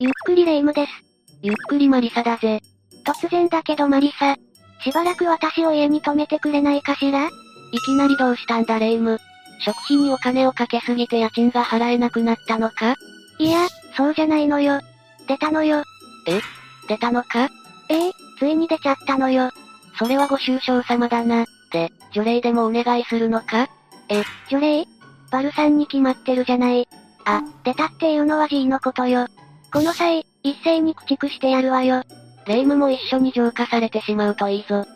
ゆっくりレ夢ムです。ゆっくりマリサだぜ。突然だけどマリサ。しばらく私を家に泊めてくれないかしら？いきなりどうしたんだレ夢ム。食費にお金をかけすぎて家賃が払えなくなったのか？いや、そうじゃないのよ。出たのよ。え？出たのか？ええ、ついに出ちゃったのよ。それはご愁傷様だな。で、除霊でもお願いするのか？え、除霊？バルさんに決まってるじゃない。あ、出たっていうのは G のことよ。この際、一斉に駆逐してやるわよ。霊夢も一緒に浄化されてしまうといいぞ。ん？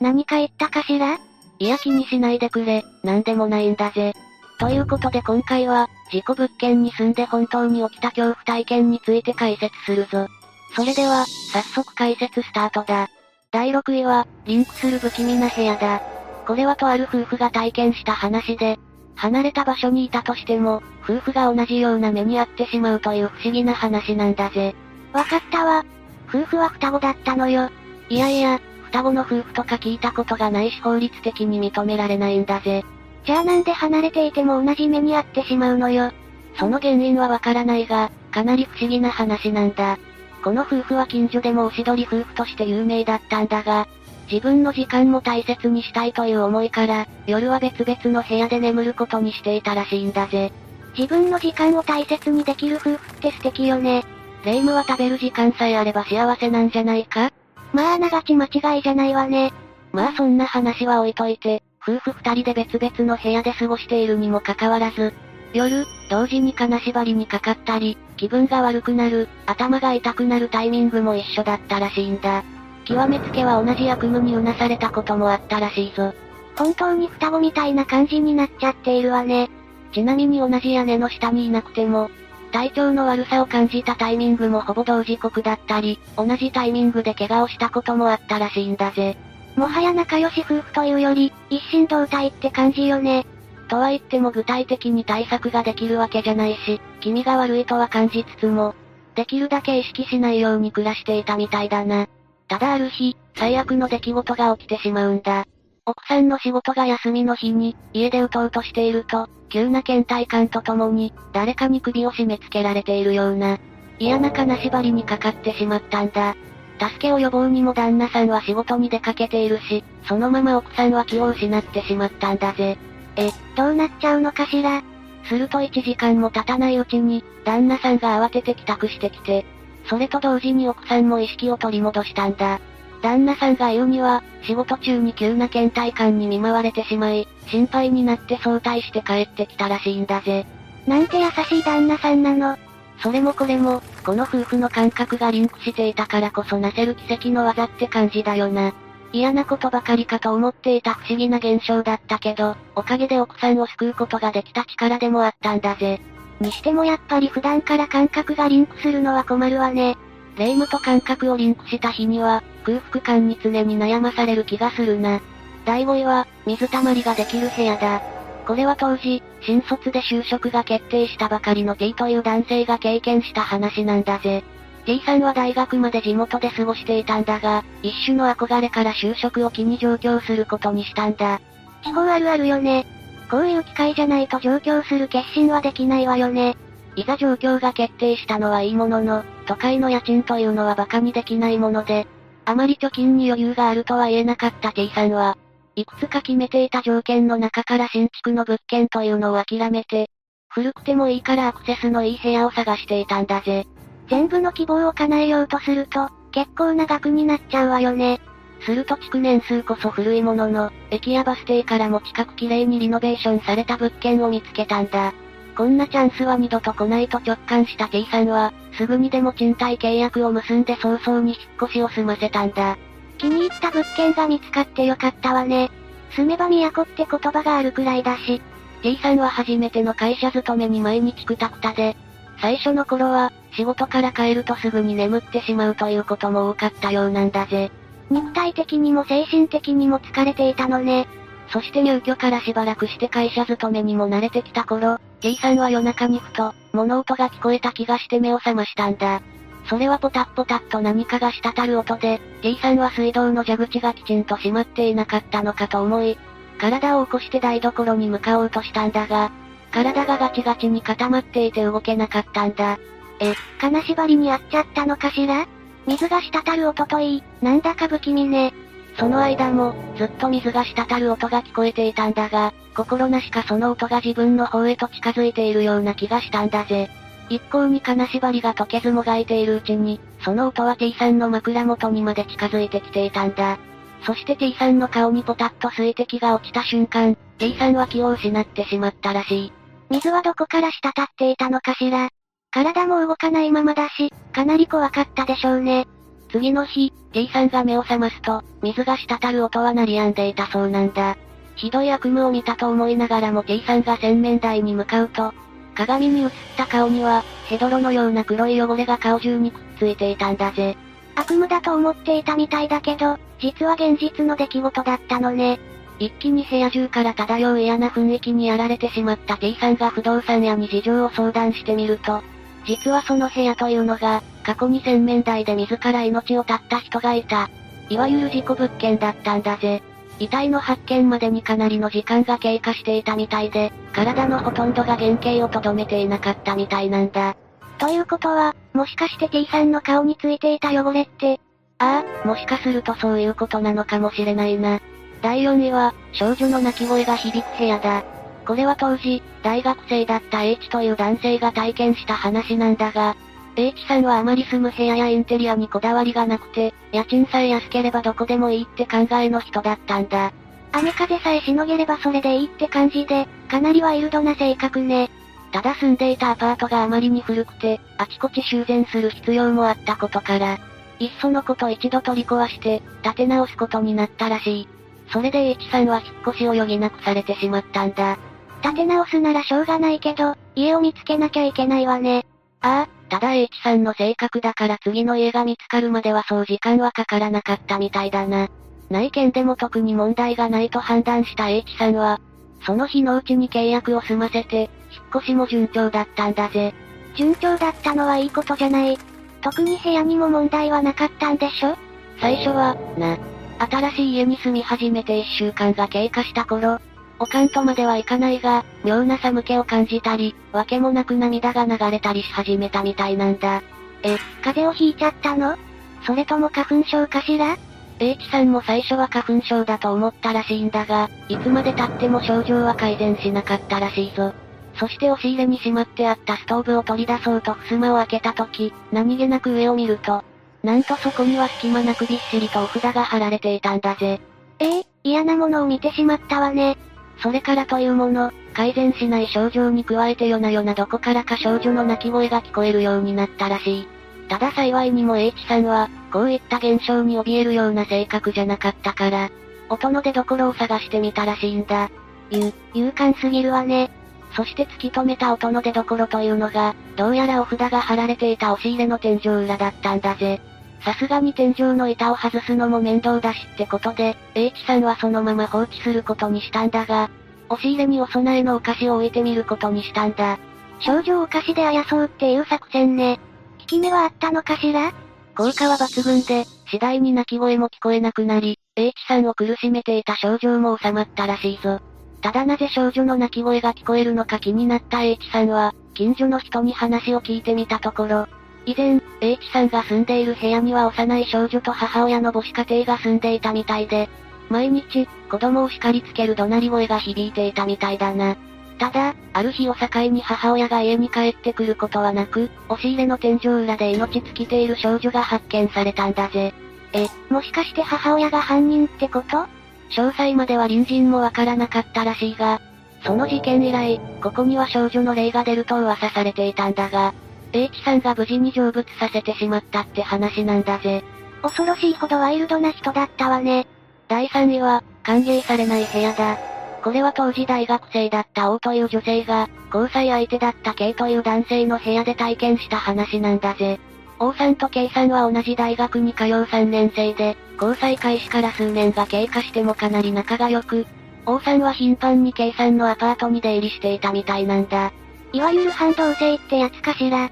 何か言ったかしら？いや気にしないでくれ、なんでもないんだぜ。ということで今回は、事故物件に住んで本当に起きた恐怖体験について解説するぞ。それでは、早速解説スタートだ。第6位は、リンクする不気味な部屋だ。これはとある夫婦が体験した話で、離れた場所にいたとしても、夫婦が同じような目に遭ってしまうという不思議な話なんだぜ。わかったわ。夫婦は双子だったのよ。いやいや、双子の夫婦とか聞いたことがないし法律的に認められないんだぜ。じゃあなんで離れていても同じ目に遭ってしまうのよ。その原因はわからないが、かなり不思議な話なんだ。この夫婦は近所でもおしどり夫婦として有名だったんだが、自分の時間も大切にしたいという思いから、夜は別々の部屋で眠ることにしていたらしいんだぜ。自分の時間を大切にできる夫婦って素敵よね。霊夢は食べる時間さえあれば幸せなんじゃないか？まああながち間違いじゃないわね。まあそんな話は置いといて、夫婦二人で別々の部屋で過ごしているにもかかわらず、夜、同時に金縛りにかかったり、気分が悪くなる、頭が痛くなるタイミングも一緒だったらしいんだ。極めつけは同じ悪夢にうなされたこともあったらしいぞ。本当に双子みたいな感じになっちゃっているわね。ちなみに同じ屋根の下にいなくても、体調の悪さを感じたタイミングもほぼ同時刻だったり、同じタイミングで怪我をしたこともあったらしいんだぜ。もはや仲良し夫婦というより、一心同体って感じよね。とは言っても具体的に対策ができるわけじゃないし、気味が悪いとは感じつつも、できるだけ意識しないように暮らしていたみたいだな。ただある日、最悪の出来事が起きてしまうんだ。奥さんの仕事が休みの日に、家で打とうとしていると、急な倦怠感とともに、誰かに首を締め付けられているような、嫌な金縛りにかかってしまったんだ。助けを予防にも旦那さんは仕事に出かけているし、そのまま奥さんは気を失ってしまったんだぜ。え、どうなっちゃうのかしらすると1時間も経たないうちに、旦那さんが慌てて帰宅してきて、それと同時に奥さんも意識を取り戻したんだ。旦那さんが言うには、仕事中に急な倦怠感に見舞われてしまい、心配になって早退して帰ってきたらしいんだぜ。なんて優しい旦那さんなの。それもこれも、この夫婦の感覚がリンクしていたからこそなせる奇跡の技って感じだよな。嫌なことばかりかと思っていた不思議な現象だったけど、おかげで奥さんを救うことができた力でもあったんだぜ。にしてもやっぱり普段から感覚がリンクするのは困るわね。霊夢と感覚をリンクした日には、空腹感に常に悩まされる気がするな。第5位は、水たまりができる部屋だ。これは当時、新卒で就職が決定したばかりの T という男性が経験した話なんだぜ。T さんは大学まで地元で過ごしていたんだが、一種の憧れから就職を機に上京することにしたんだ。地方あるあるよね。こういう機会じゃないと上京する決心はできないわよね。いざ状況が決定したのはいいものの、都会の家賃というのは馬鹿にできないもので、あまり貯金に余裕があるとは言えなかった T さんは、いくつか決めていた条件の中から新築の物件というのを諦めて、古くてもいいからアクセスのいい部屋を探していたんだぜ。全部の希望を叶えようとすると、結構な額になっちゃうわよね。すると築年数こそ古いものの、駅やバス停からも近く綺麗にリノベーションされた物件を見つけたんだ。こんなチャンスは二度と来ないと直感した T さんは、すぐにでも賃貸契約を結んで早々に引っ越しを済ませたんだ。気に入った物件が見つかってよかったわね。住めば都って言葉があるくらいだし。T さんは初めての会社勤めに毎日くたくたで、最初の頃は、仕事から帰るとすぐに眠ってしまうということも多かったようなんだぜ。肉体的にも精神的にも疲れていたのね。そして入居からしばらくして会社勤めにも慣れてきた頃、T さんは夜中にふと、物音が聞こえた気がして目を覚ましたんだ。それはポタッポタッと何かが滴る音で、T さんは水道の蛇口がきちんと閉まっていなかったのかと思い、体を起こして台所に向かおうとしたんだが、体がガチガチに固まっていて動けなかったんだ。え、金縛りにあっちゃったのかしら？水が滴る音といい、なんだか不気味ね。その間も、ずっと水が滴る音が聞こえていたんだが、心なしかその音が自分の方へと近づいているような気がしたんだぜ。一向に金縛りが解けずもがいているうちに、その音は T さんの枕元にまで近づいてきていたんだ。そして T さんの顔にポタッと水滴が落ちた瞬間、T さんは気を失ってしまったらしい。水はどこから滴っていたのかしら？体も動かないままだし、かなり怖かったでしょうね。次の日、T さんが目を覚ますと、水が滴る音は鳴り止んでいたそうなんだ。ひどい悪夢を見たと思いながらも T さんが洗面台に向かうと、鏡に映った顔には、ヘドロのような黒い汚れが顔中にくっついていたんだぜ。悪夢だと思っていたみたいだけど、実は現実の出来事だったのね。一気に部屋中から漂う嫌な雰囲気にやられてしまった T さんが不動産屋に事情を相談してみると、実はその部屋というのが、過去に洗面台で自ら命を絶った人がいた。いわゆる事故物件だったんだぜ。遺体の発見までにかなりの時間が経過していたみたいで、体のほとんどが原型をとどめていなかったみたいなんだ。ということは、もしかして T さんの顔についていた汚れって、ああ、もしかするとそういうことなのかもしれないな。第4位は、少女の泣き声が響く部屋だ。これは当時、大学生だった H という男性が体験した話なんだが、H さんはあまり住む部屋やインテリアにこだわりがなくて、家賃さえ安ければどこでもいいって考えの人だったんだ。雨風さえしのげればそれでいいって感じで、かなりワイルドな性格ね。ただ住んでいたアパートがあまりに古くて、あちこち修繕する必要もあったことから、いっそのこと一度取り壊して、建て直すことになったらしい。それで H さんは引っ越しを余儀なくされてしまったんだ。建て直すならしょうがないけど、家を見つけなきゃいけないわね。ああ、ただ H さんの性格だから次の家が見つかるまではそう時間はかからなかったみたいだな。内見でも特に問題がないと判断した H さんは、その日のうちに契約を済ませて、引っ越しも順調だったんだぜ。順調だったのはいいことじゃない。特に部屋にも問題はなかったんでしょ最初は、な。新しい家に住み始めて一週間が経過した頃、おかんとまではいかないが、妙な寒気を感じたり、わけもなく涙が流れたりし始めたみたいなんだ。え、風邪をひいちゃったの？それとも花粉症かしら？H さんも最初は花粉症だと思ったらしいんだが、いつまで経っても症状は改善しなかったらしいぞ。そして押し入れにしまってあったストーブを取り出そうと襖を開けた時、何気なく上を見ると、なんとそこには隙間なくびっしりとお札が貼られていたんだぜ。ええー、嫌なものを見てしまったわね。それからというもの、改善しない症状に加えて夜な夜などこからか少女の泣き声が聞こえるようになったらしい。ただ幸いにも H さんは、こういった現象に怯えるような性格じゃなかったから、音の出所を探してみたらしいんだ。ゆ、勇敢すぎるわね。そして突き止めた音の出所というのが、どうやらお札が貼られていた押し入れの天井裏だったんだぜ。さすがに天井の板を外すのも面倒だしってことで、H さんはそのまま放置することにしたんだが、押し入れにお供えのお菓子を置いてみることにしたんだ。少女をお菓子であやそうっていう作戦ね。効き目はあったのかしら？効果は抜群で、次第に泣き声も聞こえなくなり、H さんを苦しめていた症状も収まったらしいぞ。ただなぜ少女の泣き声が聞こえるのか気になった H さんは、近所の人に話を聞いてみたところ、以前、H さんが住んでいる部屋には幼い少女と母親の母子家庭が住んでいたみたいで、毎日、子供を叱りつける怒鳴り声が響いていたみたいだな。ただ、ある日を境に母親が家に帰ってくることはなく、押し入れの天井裏で命尽きている少女が発見されたんだぜ。え、もしかして母親が犯人ってこと？詳細までは隣人もわからなかったらしいが、その事件以来、ここには少女の霊が出ると噂されていたんだが、H さんが無事に成仏させてしまったって話なんだぜ。恐ろしいほどワイルドな人だったわね。第3位は、歓迎されない部屋だ。これは当時大学生だった王という女性が、交際相手だった K という男性の部屋で体験した話なんだぜ。王さんと K さんは同じ大学に通う3年生で、交際開始から数年が経過してもかなり仲が良く、王さんは頻繁に K さんのアパートに出入りしていたみたいなんだ。いわゆる反動性ってやつかしら。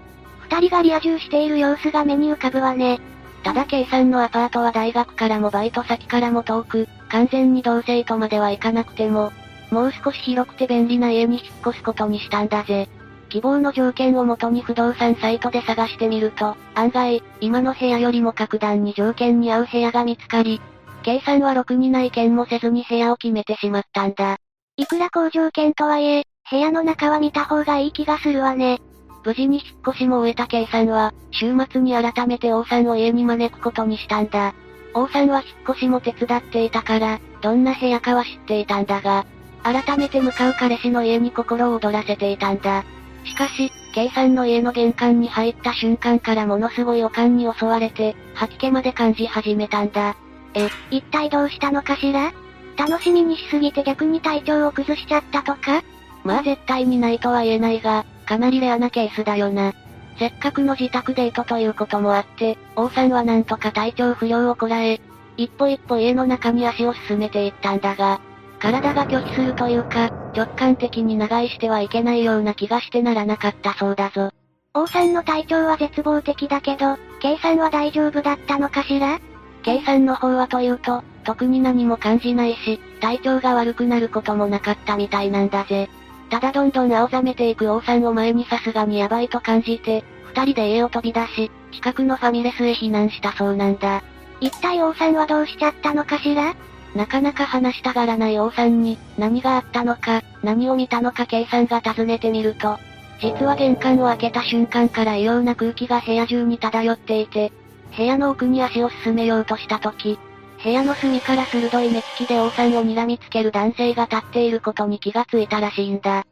二人がリア充している様子が目に浮かぶわね。ただ K さんのアパートは大学からもバイト先からも遠く、完全に同性とまではいかなくても、もう少し広くて便利な家に引っ越すことにしたんだぜ。希望の条件をもとに不動産サイトで探してみると、案外、今の部屋よりも格段に条件に合う部屋が見つかり、計算はろくに内見もせずに部屋を決めてしまったんだ。いくら好条件とはいえ、部屋の中は見た方がいい気がするわね。無事に引っ越しも終えた計算は、週末に改めて王さんを家に招くことにしたんだ。王さんは引っ越しも手伝っていたから、どんな部屋かは知っていたんだが、改めて向かう彼氏の家に心を躍らせていたんだ。しかし、K さんの家の玄関に入った瞬間からものすごい予感に襲われて、吐き気まで感じ始めたんだ。え、一体どうしたのかしら？楽しみにしすぎて逆に体調を崩しちゃったとか？まあ絶対にないとは言えないが、かなりレアなケースだよな。せっかくの自宅デートということもあって、王さんはなんとか体調不良をこらえ、一歩一歩家の中に足を進めていったんだが、体が拒否するというか、直感的に長居してはいけないような気がしてならなかったそうだぞ。王さんの体調は絶望的だけど、さんは大丈夫だったのかしら？さんの方はというと、特に何も感じないし、体調が悪くなることもなかったみたいなんだぜ。ただどんどん青ざめていく王さんを前にさすがにヤバいと感じて、二人で家を飛び出し、近くのファミレスへ避難したそうなんだ。一体王さんはどうしちゃったのかしら？なかなか話したがらない王さんに、何があったのか、何を見たのか計算が尋ねてみると、実は玄関を開けた瞬間から異様な空気が部屋中に漂っていて、部屋の奥に足を進めようとした時、部屋の隅から鋭い目つきで王さんを睨みつける男性が立っていることに気がついたらしいんだ。引っ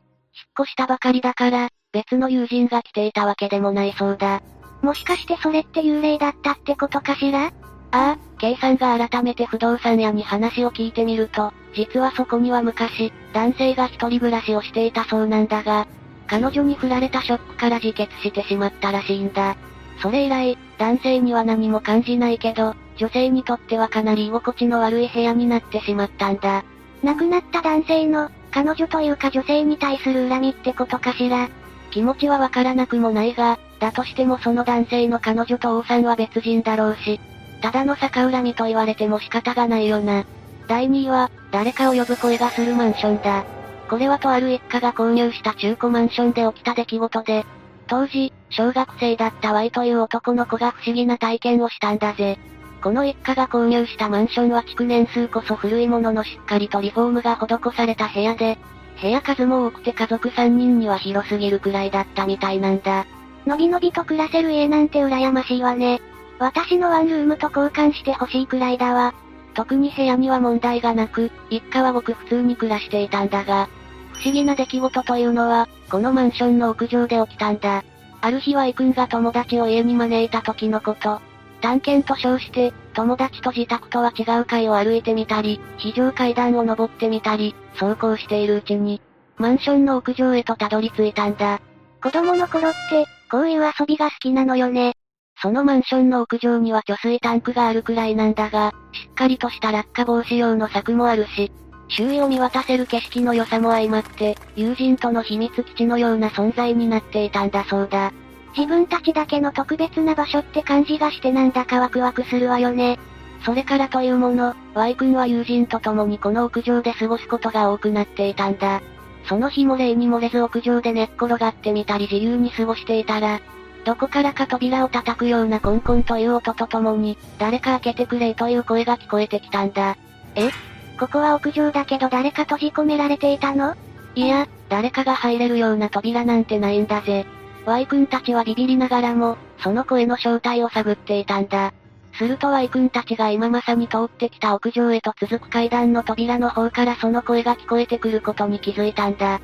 越したばかりだから、別の友人が来ていたわけでもないそうだ。もしかしてそれって幽霊だったってことかしら？ああ、K さんが改めて不動産屋に話を聞いてみると、実はそこには昔、男性が一人暮らしをしていたそうなんだが、彼女に振られたショックから自決してしまったらしいんだ。それ以来、男性には何も感じないけど、女性にとってはかなり居心地の悪い部屋になってしまったんだ。亡くなった男性の、彼女というか女性に対する恨みってことかしら。気持ちはわからなくもないが、だとしてもその男性の彼女と王さんは別人だろうし、ただの逆恨みと言われても仕方がないよな。第2位は、誰かを呼ぶ声がするマンションだ。これはとある一家が購入した中古マンションで起きた出来事で、当時、小学生だった Y という男の子が不思議な体験をしたんだぜ。この一家が購入したマンションは築年数こそ古いもののしっかりとリフォームが施された部屋で、部屋数も多くて家族3人には広すぎるくらいだったみたいなんだ。のびのびと暮らせる家なんて羨ましいわね。私のワンルームと交換してほしいくらいだわ。特に部屋には問題がなく、一家はごく普通に暮らしていたんだが、不不思議な出来事というのは、このマンションの屋上で起きたんだ。ある日はイ君が友達を家に招いた時のこと。探検と称して、友達と自宅とは違う階を歩いてみたり、非常階段を登ってみたり、走行しているうちに、マンションの屋上へとたどり着いたんだ。子供の頃って、こういう遊びが好きなのよね。そのマンションの屋上には貯水タンクがあるくらいなんだが、しっかりとした落下防止用の柵もあるし、周囲を見渡せる景色の良さも相まって、友人との秘密基地のような存在になっていたんだそうだ。自分たちだけの特別な場所って感じがしてなんだかワクワクするわよね。それからというもの、Y 君は友人と共にこの屋上で過ごすことが多くなっていたんだ。その日も例に漏れず屋上で寝っ転がってみたり自由に過ごしていたら、どこからか扉を叩くようなコンコンという音とともに、誰か開けてくれという声が聞こえてきたんだ。え？ここは屋上だけど誰か閉じ込められていたの？いや、誰かが入れるような扉なんてないんだぜ。Y 君たちはビビりながらも、その声の正体を探っていたんだ。すると Y 君たちが今まさに通ってきた屋上へと続く階段の扉の方からその声が聞こえてくることに気づいたんだ。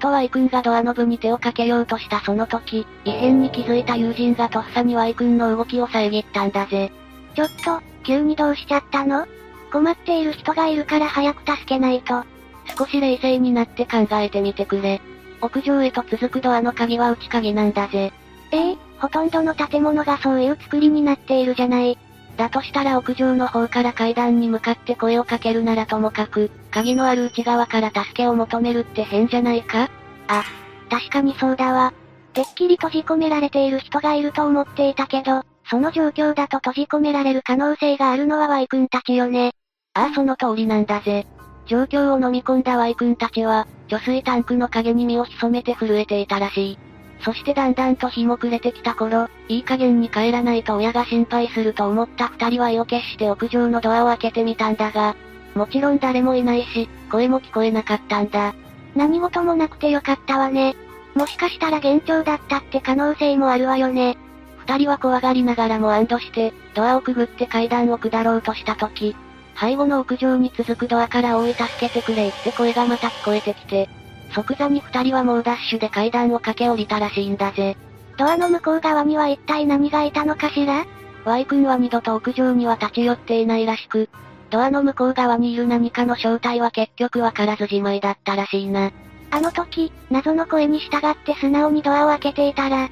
と Y 君がドアノブに手をかけようとしたその時、異変に気づいた友人がとっさに Y 君の動きを遮ったんだぜ。ちょっと、急にどうしちゃったの？困っている人がいるから早く助けないと。少し冷静になって考えてみてくれ。屋上へと続くドアの鍵は内鍵なんだぜ。ええー、ほとんどの建物がそういう作りになっているじゃない。だとしたら屋上の方から階段に向かって声をかけるならともかく、鍵のある内側から助けを求めるって変じゃないか？あ、確かにそうだわ。てっきり閉じ込められている人がいると思っていたけど、その状況だと閉じ込められる可能性があるのは Y 君たちよね。ああその通りなんだぜ。状況を飲み込んだ Y 君たちは、貯水タンクの影に身を潜めて震えていたらしい。そしてだんだんと日も暮れてきた頃、いい加減に帰らないと親が心配すると思った二人は意を決して屋上のドアを開けてみたんだが、もちろん誰もいないし、声も聞こえなかったんだ。何事もなくてよかったわね。もしかしたら幻聴だったって可能性もあるわよね。二人は怖がりながらも安堵して、ドアをくぐって階段を下ろうとした時、背後の屋上に続くドアから大い助けてくれって声がまた聞こえてきて、即座に二人はもうダッシュで階段を駆け下りたらしいんだぜ。ドアの向こう側には一体何がいたのかしら ?Y 君は二度と屋上には立ち寄っていないらしく、ドアの向こう側にいる何かの正体は結局わからずじまいだったらしいな。あの時、謎の声に従って素直にドアを開けていたら、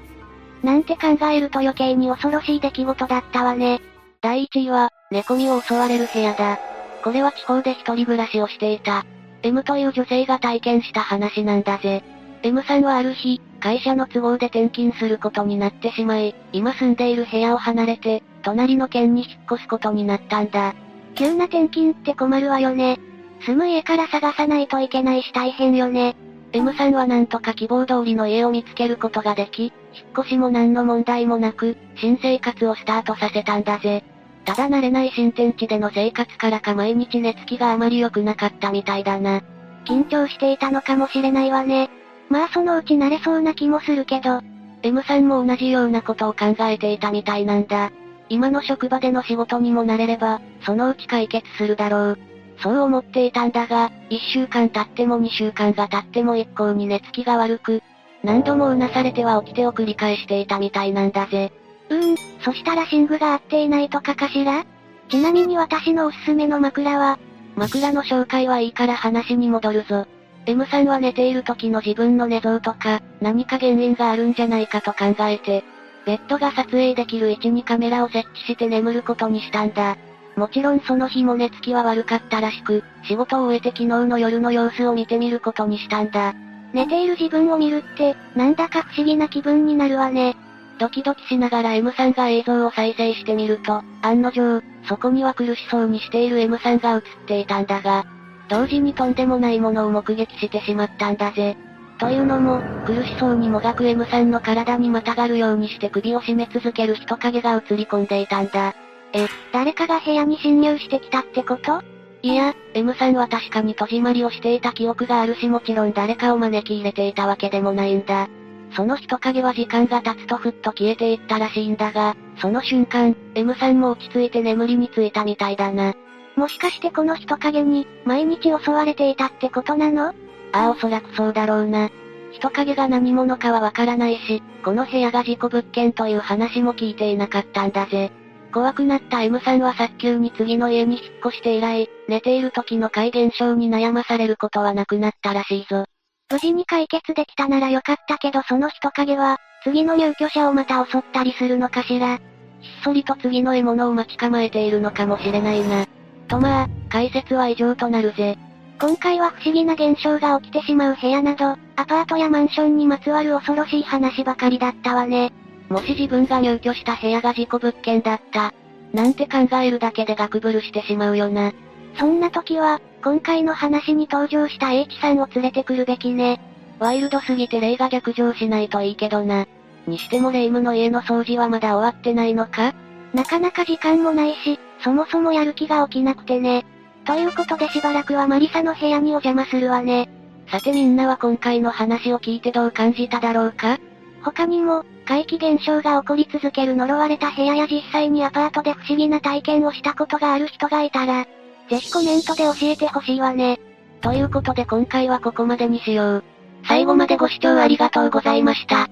なんて考えると余計に恐ろしい出来事だったわね。第1位は、寝込みを襲われる部屋だ。これは地方で一人暮らしをしていた。M という女性が体験した話なんだぜ。M さんはある日、会社の都合で転勤することになってしまい、今住んでいる部屋を離れて、隣の県に引っ越すことになったんだ。急な転勤って困るわよね。住む家から探さないといけないし大変よね。M さんはなんとか希望通りの家を見つけることができ、引っ越しも何の問題もなく、新生活をスタートさせたんだぜ。ただ慣れない新天地での生活からか毎日寝つきがあまり良くなかったみたいだな。緊張していたのかもしれないわね。まあそのうち慣れそうな気もするけど。M さんも同じようなことを考えていたみたいなんだ。今の職場での仕事にも慣れれば、そのうち解決するだろう。そう思っていたんだが、一週間経っても二週間が経っても一向に寝つきが悪く、何度もうなされては起きてを繰り返していたみたいなんだぜ。うーん、そしたら寝具が合っていないとかかしら？ちなみに私のおすすめの枕は、枕の紹介はいいから話に戻るぞ。M さんは寝ている時の自分の寝相とか、何か原因があるんじゃないかと考えて、ベッドが撮影できる位置にカメラを設置して眠ることにしたんだ。もちろんその日も寝つきは悪かったらしく、仕事を終えて昨日の夜の様子を見てみることにしたんだ。寝ている自分を見るって、なんだか不思議な気分になるわね。ドキドキしながら M さんが映像を再生してみると、案の定、そこには苦しそうにしている M さんが映っていたんだが、同時にとんでもないものを目撃してしまったんだぜ。というのも、苦しそうにもがく M さんの体にまたがるようにして首を絞め続ける人影が映り込んでいたんだ。え、誰かが部屋に侵入してきたってこと？いや、M さんは確かに戸締まりをしていた記憶があるしもちろん誰かを招き入れていたわけでもないんだ。その人影は時間が経つとふっと消えていったらしいんだが、その瞬間、M さんも落ち着いて眠りについたみたいだな。もしかしてこの人影に、毎日襲われていたってことなの？ああおそらくそうだろうな。人影が何者かはわからないし、この部屋が事故物件という話も聞いていなかったんだぜ。怖くなった M さんは早急に次の家に引っ越して以来、寝ている時の怪現象に悩まされることはなくなったらしいぞ。無事に解決できたならよかったけどその人影は、次の入居者をまた襲ったりするのかしら。ひっそりと次の獲物を待ち構えているのかもしれないな。とまあ、解説は以上となるぜ。今回は不思議な現象が起きてしまう部屋など、アパートやマンションにまつわる恐ろしい話ばかりだったわね。もし自分が入居した部屋が事故物件だった。なんて考えるだけでガクブルしてしまうよな。そんな時は、今回の話に登場した H さんを連れてくるべきね。ワイルドすぎて霊が逆上しないといいけどな。にしても霊夢の家の掃除はまだ終わってないのか？なかなか時間もないし、そもそもやる気が起きなくてね。ということでしばらくはマリサの部屋にお邪魔するわね。さてみんなは今回の話を聞いてどう感じただろうか？他にも、怪奇現象が起こり続ける呪われた部屋や実際にアパートで不思議な体験をしたことがある人がいたら、ぜひコメントで教えてほしいわね。ということで今回はここまでにしよう。最後までご視聴ありがとうございました。